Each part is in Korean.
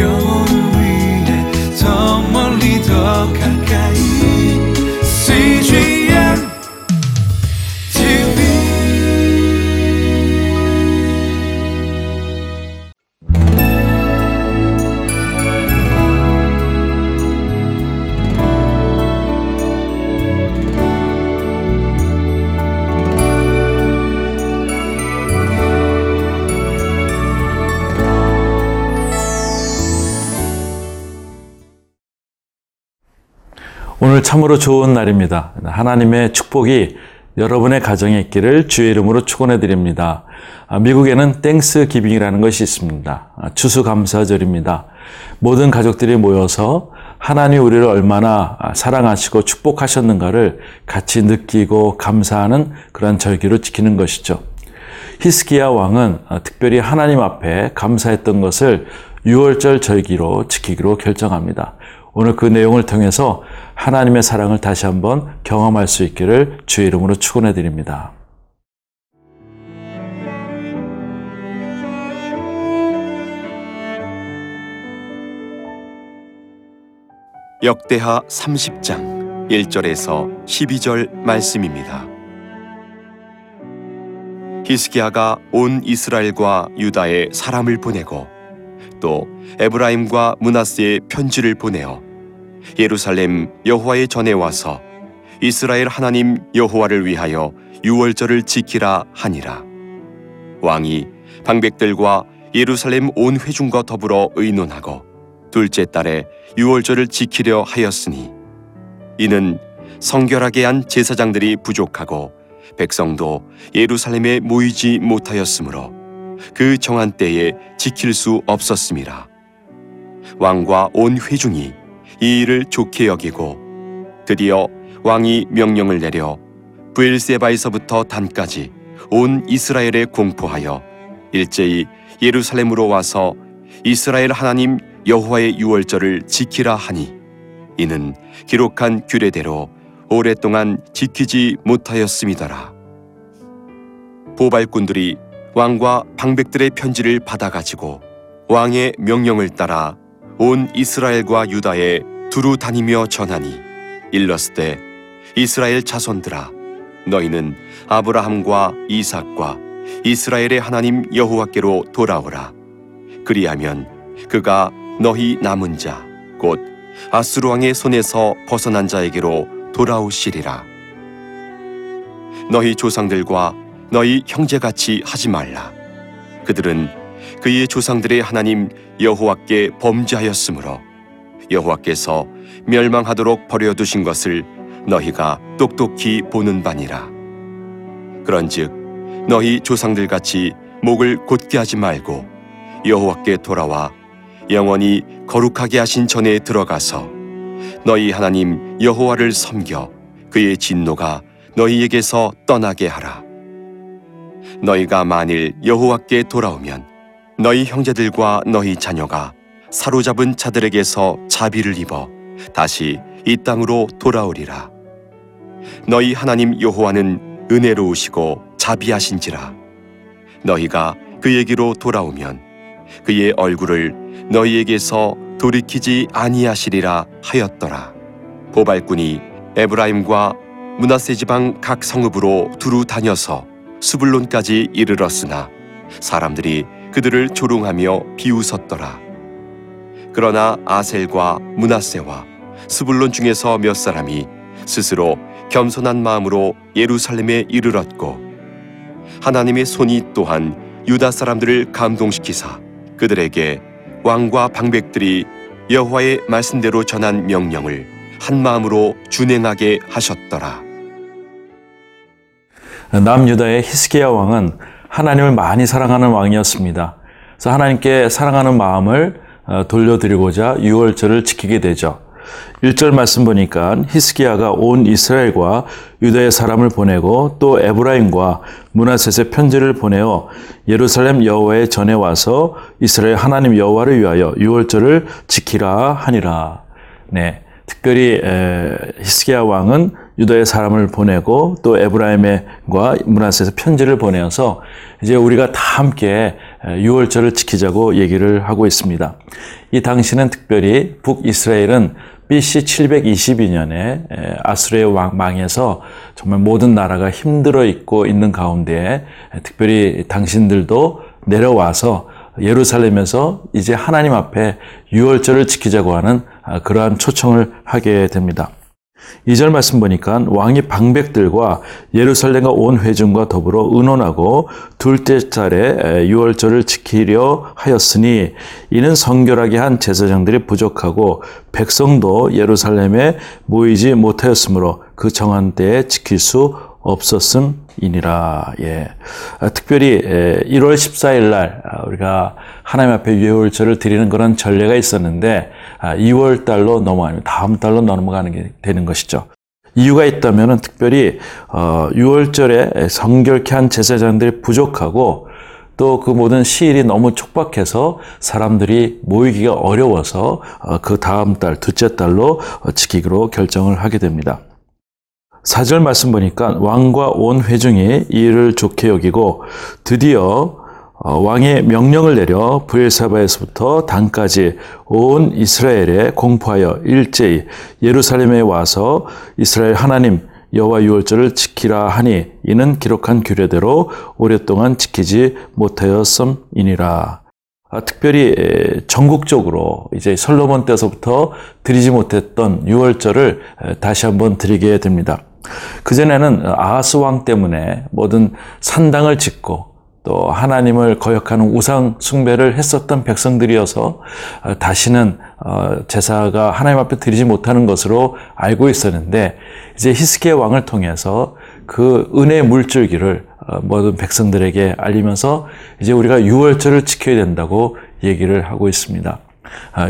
영 오늘 참으로 좋은 날입니다. 하나님의 축복이 여러분의 가정에 있기를 주의 이름으로 축원해 드립니다. 아, 미국에는 Thanksgiving이라는 것이 있습니다. 아, 추수감사절입니다. 모든 가족들이 모여서 하나님 우리를 얼마나 아, 사랑하시고 축복하셨는가를 같이 느끼고 감사하는 그런 절기로 지키는 것이죠. 히스기야 왕은 특별히 하나님 앞에 감사했던 것을 6월절 절기로 지키기로 결정합니다. 오늘 그 내용을 통해서 하나님의 사랑을 다시 한번 경험할 수 있기를 주의 이름으로 축원해 드립니다. 역대하 30장 1절에서 12절 말씀입니다. 히스기야가 온 이스라엘과 유다에 사람을 보내고 또 에브라임과 문하스에 편지를 보내어 예루살렘 여호와의 전에 와서 이스라엘 하나님 여호와를 위하여 유월절을 지키라 하니라. 왕이 방백들과 예루살렘 온 회중과 더불어 의논하고 둘째 달에 유월절을 지키려 하였으니 이는 성결하게 한 제사장들이 부족하고 백성도 예루살렘에 모이지 못하였으므로 그 정한 때에 지킬 수 없었습니다. 왕과 온 회중이 이 일을 좋게 여기고 드디어 왕이 명령을 내려 부엘세바에서부터 단까지 온 이스라엘에 공포하여 일제히 예루살렘으로 와서 이스라엘 하나님 여호와의 유월절을 지키라 하니 이는 기록한 규례대로 오랫동안 지키지 못하였음이더라. 보발꾼들이 왕과 방백들의 편지를 받아가지고 왕의 명령을 따라 온 이스라엘과 유다에 두루 다니며 전하니 일렀을 이스라엘 자손들아 너희는 아브라함과 이삭과 이스라엘의 하나님 여호와께로 돌아오라. 그리하면 그가 너희 남은 자 곧 아수르 왕의 손에서 벗어난 자에게로 돌아오시리라. 너희 조상들과 너희 형제같이 하지 말라. 그들은 그의 조상들의 하나님 여호와께 범죄하였으므로 여호와께서 멸망하도록 버려두신 것을 너희가 똑똑히 보는 바니라. 그런즉 너희 조상들 같이 목을 곧게 하지 말고 여호와께 돌아와 영원히 거룩하게 하신 전에 들어가서 너희 하나님 여호와를 섬겨 그의 진노가 너희에게서 떠나게 하라. 너희가 만일 여호와께 돌아오면 너희 형제들과 너희 자녀가 사로잡은 자들에게서 자비를 입어 다시 이 땅으로 돌아오리라. 너희 하나님 여호와는 은혜로우시고 자비하신지라. 너희가 그에게로 돌아오면 그의 얼굴을 너희에게서 돌이키지 아니하시리라 하였더라. 보발꾼이 에브라임과 문하세 지방 각 성읍으로 두루 다녀서 수불론까지 이르렀으나 사람들이 그들을 조롱하며 비웃었더라. 그러나 아셀과 문하세와 스불론 중에서 몇 사람이 스스로 겸손한 마음으로 예루살렘에 이르렀고 하나님의 손이 또한 유다 사람들을 감동시키사 그들에게 왕과 방백들이 여호와의 말씀대로 전한 명령을 한 마음으로 준행하게 하셨더라. 남유다의 히스기야 왕은 하나님을 많이 사랑하는 왕이었습니다. 그래서 하나님께 사랑하는 마음을 어, 돌려드리고자 유월절을 지키게 되죠. 1절 말씀 보니까 히스기야가 온 이스라엘과 유다의 사람을 보내고 또 에브라임과 문하셋의 편지를 보내어 예루살렘 여호와의 전에 와서 이스라엘 하나님 여호와를 위하여 유월절을 지키라 하니라. 네. 특별히 히스기야 왕은 유다의 사람을 보내고 또 에브라임과 문하세에서 편지를 보내어서 이제 우리가 다 함께 유월절을 지키자고 얘기를 하고 있습니다. 이 당시는 특별히 북이스라엘은 BC 722년에 아수르의 망에서 정말 모든 나라가 힘들어 있고 있는 가운데 특별히 당신들도 내려와서 예루살렘에서 이제 하나님 앞에 유월절을 지키자고 하는 아, 그러한 초청을 하게 됩니다. 2절 말씀 보니까 왕이 방백들과 예루살렘과 온 회중과 더불어 의논하고 둘째 달에 유월절을 지키려 하였으니 이는 성결하게 한 제사장들이 부족하고 백성도 예루살렘에 모이지 못하였으므로 그 정한 때에 지킬 수 없었음이니라. 예. 아, 특별히 1월 14일 날 아, 우리가 하나님 앞에 유월절을 드리는 그런 전례가 있었는데 2월 아, 달로 넘어가면 다음 달로 넘어가는 게 되는 것이죠. 이유가 있다면 특별히 6월절에 어, 성결케 한 제사장들이 부족하고 또 그 모든 시일이 너무 촉박해서 사람들이 모이기가 어려워서 어, 그 다음 달, 둘째 달로 어, 지키기로 결정을 하게 됩니다. 사절 말씀 보니까 왕과 온 회중이 이를 좋게 여기고 드디어 어, 왕의 명령을 내려 부엘사바에서부터 단까지 온 이스라엘에 공포하여 일제히 예루살렘에 와서 이스라엘 하나님 여호와 유월절을 지키라 하니 이는 기록한 규례대로 오랫동안 지키지 못하였음이니라. 아, 특별히 전국적으로 이제 솔로몬 때서부터 드리지 못했던 유월절을 다시 한번 드리게 됩니다. 그전에는 아하스 왕 때문에 모든 산당을 짓고 또 하나님을 거역하는 우상 숭배를 했었던 백성들이어서 어, 다시는 어, 제사가 하나님 앞에 드리지 못하는 것으로 알고 있었는데 이제 히스기야 왕을 통해서 그 은혜의 물줄기를 어, 모든 백성들에게 알리면서 이제 우리가 유월절을 지켜야 된다고 얘기를 하고 있습니다.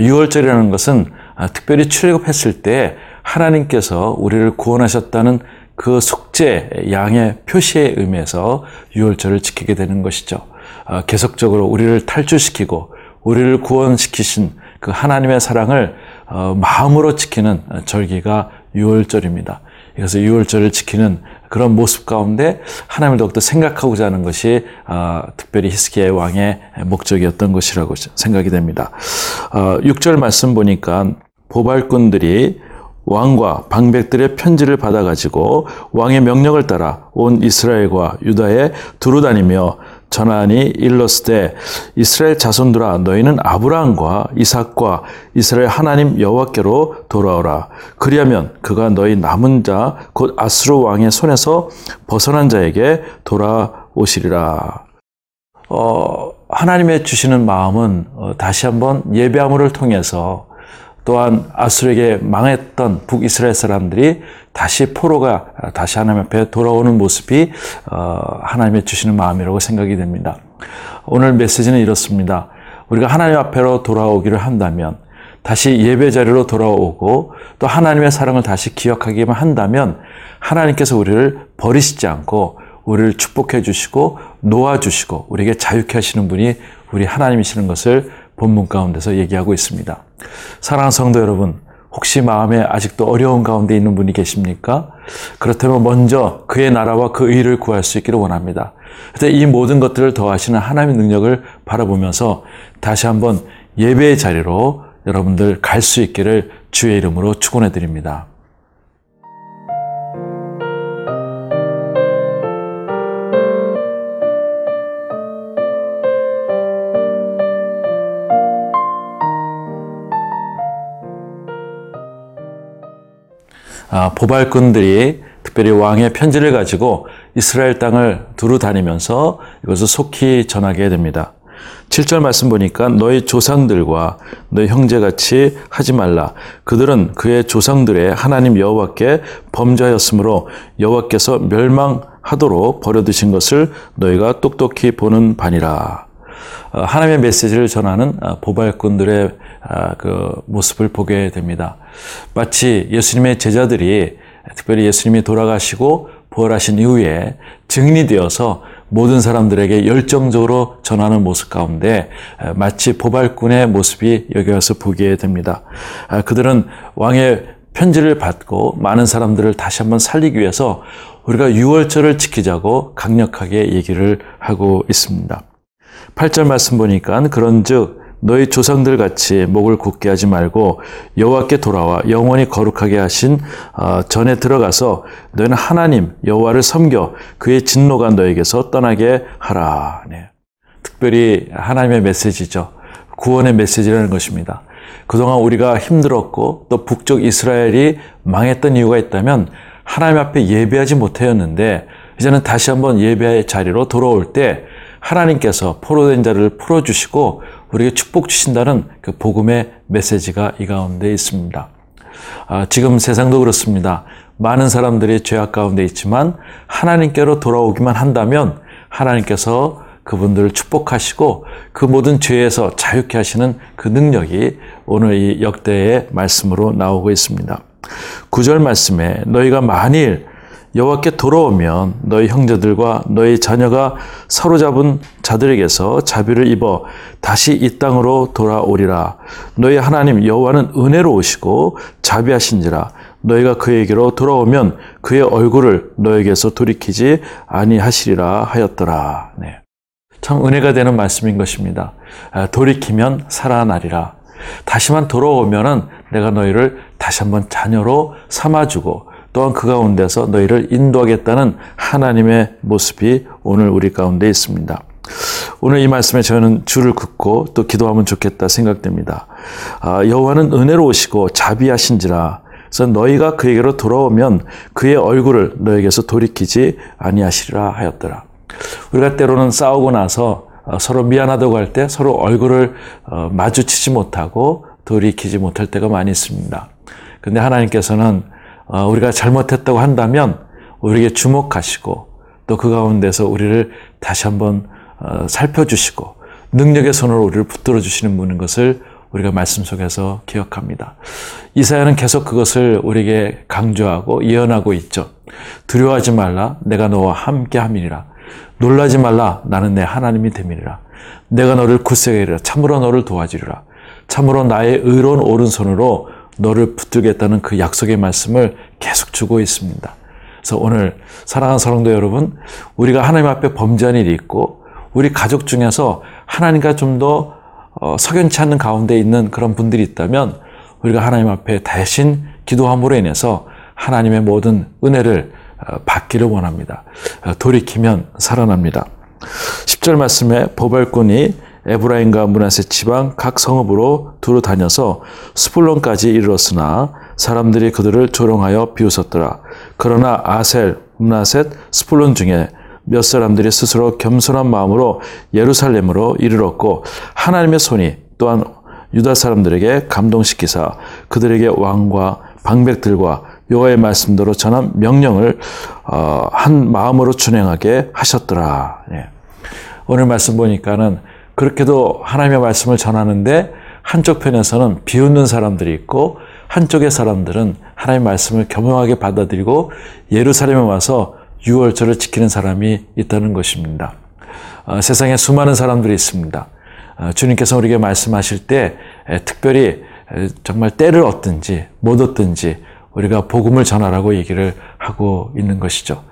유월절이라는 것은 특별히 출애굽했을 때 하나님께서 우리를 구원하셨다는 그 속죄 양의 표시의 의미에서 유월절을 지키게 되는 것이죠. 어, 계속적으로 우리를 탈출시키고 우리를 구원시키신 그 하나님의 사랑을 어, 마음으로 지키는 절기가 유월절입니다. 그래서 유월절을 지키는 그런 모습 가운데 하나님을 더욱더 생각하고자 하는 것이 어, 특별히 히스기야의 왕의 목적이었던 것이라고 생각이 됩니다. 6절 말씀 보니까 보발꾼들이 왕과 방백들의 편지를 받아가지고 왕의 명령을 따라 온 이스라엘과 유다에 두루 다니며 전하니 일렀을 이스라엘 자손들아 너희는 아브라함과 이삭과 이스라엘 하나님 여호와께로 돌아오라. 그리하면 그가 너희 남은 자 곧 아스루 왕의 손에서 벗어난 자에게 돌아오시리라. 어, 하나님의 주시는 마음은 어, 다시 한번 예배함을 통해서 또한 아수르에게 망했던 북이스라엘 사람들이 다시 포로가 다시 하나님 앞에 돌아오는 모습이 어, 하나님의 주시는 마음이라고 생각이 됩니다. 오늘 메시지는 이렇습니다. 우리가 하나님 앞에로 돌아오기를 한다면 다시 예배 자리로 돌아오고 또 하나님의 사랑을 다시 기억하기만 한다면 하나님께서 우리를 버리시지 않고 우리를 축복해 주시고 놓아 주시고 우리에게 자유케 하시는 분이 우리 하나님이시는 것을 본문 가운데서 얘기하고 있습니다. 사랑하는 성도 여러분, 혹시 마음에 아직도 어려운 가운데 있는 분이 계십니까? 그렇다면 먼저 그의 나라와 그 의를 구할 수 있기를 원합니다. 이 모든 것들을 더하시는 하나님의 능력을 바라보면서 다시 한번 예배의 자리로 여러분들 갈 수 있기를 주의 이름으로 축원해 드립니다. 보발꾼들이 특별히 왕의 편지를 가지고 이스라엘 땅을 두루 다니면서 이것을 속히 전하게 됩니다. 7절 말씀 보니까 너희 조상들과 너희 형제같이 하지 말라. 그들은 그의 조상들의 하나님 여호와께 범죄하였으므로 여호와께서 멸망하도록 버려두신 것을 너희가 똑똑히 보는 바니라. 어, 하나님의 메시지를 전하는 어, 보발꾼들의 어, 그 모습을 보게 됩니다. 마치 예수님의 제자들이 특별히 예수님이 돌아가시고 부활하신 이후에 증리되어서 모든 사람들에게 열정적으로 전하는 모습 가운데 마치 보발꾼의 모습이 여기 와서 보게 됩니다. 그들은 왕의 편지를 받고 많은 사람들을 다시 한번 살리기 위해서 우리가 유월절을 지키자고 강력하게 얘기를 하고 있습니다. 8절 말씀 보니까 그런즉 너희 조상들 같이 목을 굳게 하지 말고 여호와께 돌아와 영원히 거룩하게 하신 어, 전에 들어가서 너희는 하나님 여호와를 섬겨 그의 진노가 너에게서 떠나게 하라. 네. 특별히 하나님의 메시지죠. 구원의 메시지라는 것입니다. 그동안 우리가 힘들었고 또 북쪽 이스라엘이 망했던 이유가 있다면 하나님 앞에 예배하지 못하였는데 이제는 다시 한번 예배의 자리로 돌아올 때 하나님께서 포로된 자를 풀어주시고 우리에게 축복 주신다는 그 복음의 메시지가 이 가운데 있습니다. 아, 지금 세상도 그렇습니다. 많은 사람들이 죄악 가운데 있지만 하나님께로 돌아오기만 한다면 하나님께서 그분들을 축복하시고 그 모든 죄에서 자유케 하시는 그 능력이 오늘 이 역대의 말씀으로 나오고 있습니다. 구절 말씀에 너희가 만일 여호와께 돌아오면 너희 형제들과 너희 자녀가 사로잡은 자들에게서 자비를 입어 다시 이 땅으로 돌아오리라. 너희 하나님 여호와는 은혜로우시고 자비하신지라. 너희가 그에게로 돌아오면 그의 얼굴을 너에게서 돌이키지 아니하시리라 하였더라. 네. 참 은혜가 되는 말씀인 것입니다. 아, 돌이키면 살아나리라. 다시만 돌아오면은 내가 너희를 다시 한번 자녀로 삼아주고 또한 그 가운데서 너희를 인도하겠다는 하나님의 모습이 오늘 우리 가운데 있습니다. 오늘 이 말씀에 저는 줄을 긋고 또 기도하면 좋겠다 생각됩니다. 아, 여호와는 은혜로우시고 자비하신지라 그래서 너희가 그에게로 돌아오면 그의 얼굴을 너에게서 돌이키지 아니하시리라 하였더라. 우리가 때로는 싸우고 나서 어, 서로 미안하다고 할 때 서로 얼굴을 어, 마주치지 못하고 돌이키지 못할 때가 많이 있습니다. 근데 하나님께서는 어, 우리가 잘못했다고 한다면 우리에게 주목하시고 또 그 가운데서 우리를 다시 한번 살펴주시고 능력의 손으로 우리를 붙들어 주시는 분인 것을 우리가 말씀 속에서 기억합니다. 이사야는 계속 그것을 우리에게 강조하고 예언하고 있죠. 두려워하지 말라 내가 너와 함께 함이니라. 놀라지 말라 나는 내 하나님이 됨이니라. 내가 너를 굳세게 이르라 참으로 너를 도와주리라. 참으로 나의 의로운 오른손으로 너를 붙들겠다는 그 약속의 말씀을 계속 주고 있습니다. 그래서 오늘 사랑하는 사랑도 여러분, 우리가 하나님 앞에 범죄한 일이 있고 우리 가족 중에서 하나님과 좀더 어, 석연치 않는 가운데 있는 그런 분들이 있다면 우리가 하나님 앞에 대신 기도함으로 인해서 하나님의 모든 은혜를 어, 받기를 원합니다. 어, 돌이키면 살아납니다. 10절 말씀에 보발꾼이 에브라임과 문하세 지방 각 성읍으로 두루 다녀서 스불론까지 이르렀으나 사람들이 그들을 조롱하여 비웃었더라. 그러나 아셀, 문하셋, 스불론 중에 몇 사람들이 스스로 겸손한 마음으로 예루살렘으로 이르렀고 하나님의 손이 또한 유다 사람들에게 감동시키사 그들에게 왕과 방백들과 여호와의 말씀대로 전한 명령을 어, 한 마음으로 준행하게 하셨더라. 예. 오늘 말씀 보니까는 그렇게도 하나님의 말씀을 전하는데 한쪽 편에서는 비웃는 사람들이 있고 한쪽의 사람들은 하나님의 말씀을 겸허하게 받아들이고 예루살렘에 와서 유월절을 지키는 사람이 있다는 것입니다. 어, 세상에 수많은 사람들이 있습니다. 어, 주님께서 우리에게 말씀하실 때 에, 특별히 에, 정말 때를 얻든지 못 얻든지 우리가 복음을 전하라고 얘기를 하고 있는 것이죠.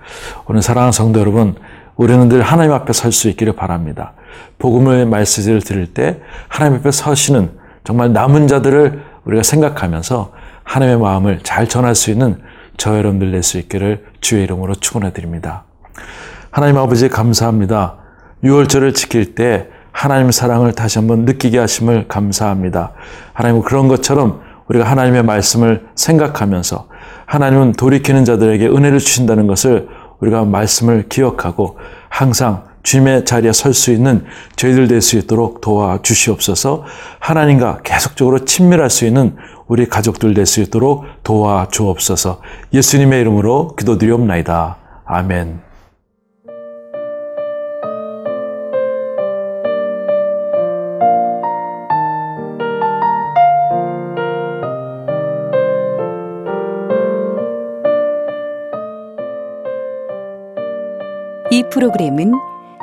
오늘 사랑하는 성도 여러분, 우리는 늘 하나님 앞에 설 수 있기를 바랍니다. 복음의 말씀을 들을 때 하나님 앞에 서시는 정말 남은 자들을 우리가 생각하면서 하나님의 마음을 잘 전할 수 있는 저 여러분들 낼 수 있기를 주의 이름으로 축원해 드립니다. 하나님 아버지 감사합니다. 6월절을 지킬 때 하나님의 사랑을 다시 한번 느끼게 하심을 감사합니다. 하나님 그런 것처럼 우리가 하나님의 말씀을 생각하면서 하나님은 돌이키는 자들에게 은혜를 주신다는 것을 우리가 말씀을 기억하고 항상 주님의 자리에 설 수 있는 저희들 될 수 있도록 도와주시옵소서 하나님과 계속적으로 친밀할 수 있는 우리 가족들 될 수 있도록 도와주옵소서 예수님의 이름으로 기도드리옵나이다. 아멘. 이 프로그램은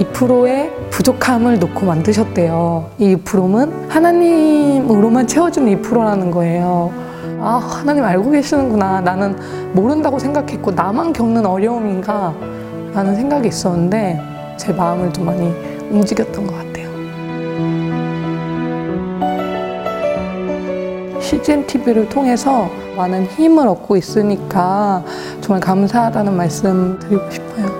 2%의 부족함을 놓고 만드셨대요. 이 2%는 하나님으로만 채워주는 2%라는 거예요. 아, 하나님 알고 계시는구나. 나는 모른다고 생각했고, 나만 겪는 어려움인가? 라는 생각이 있었는데, 제 마음을 좀 많이 움직였던 것 같아요. CGN TV를 통해서 많은 힘을 얻고 있으니까 정말 감사하다는 말씀 드리고 싶어요.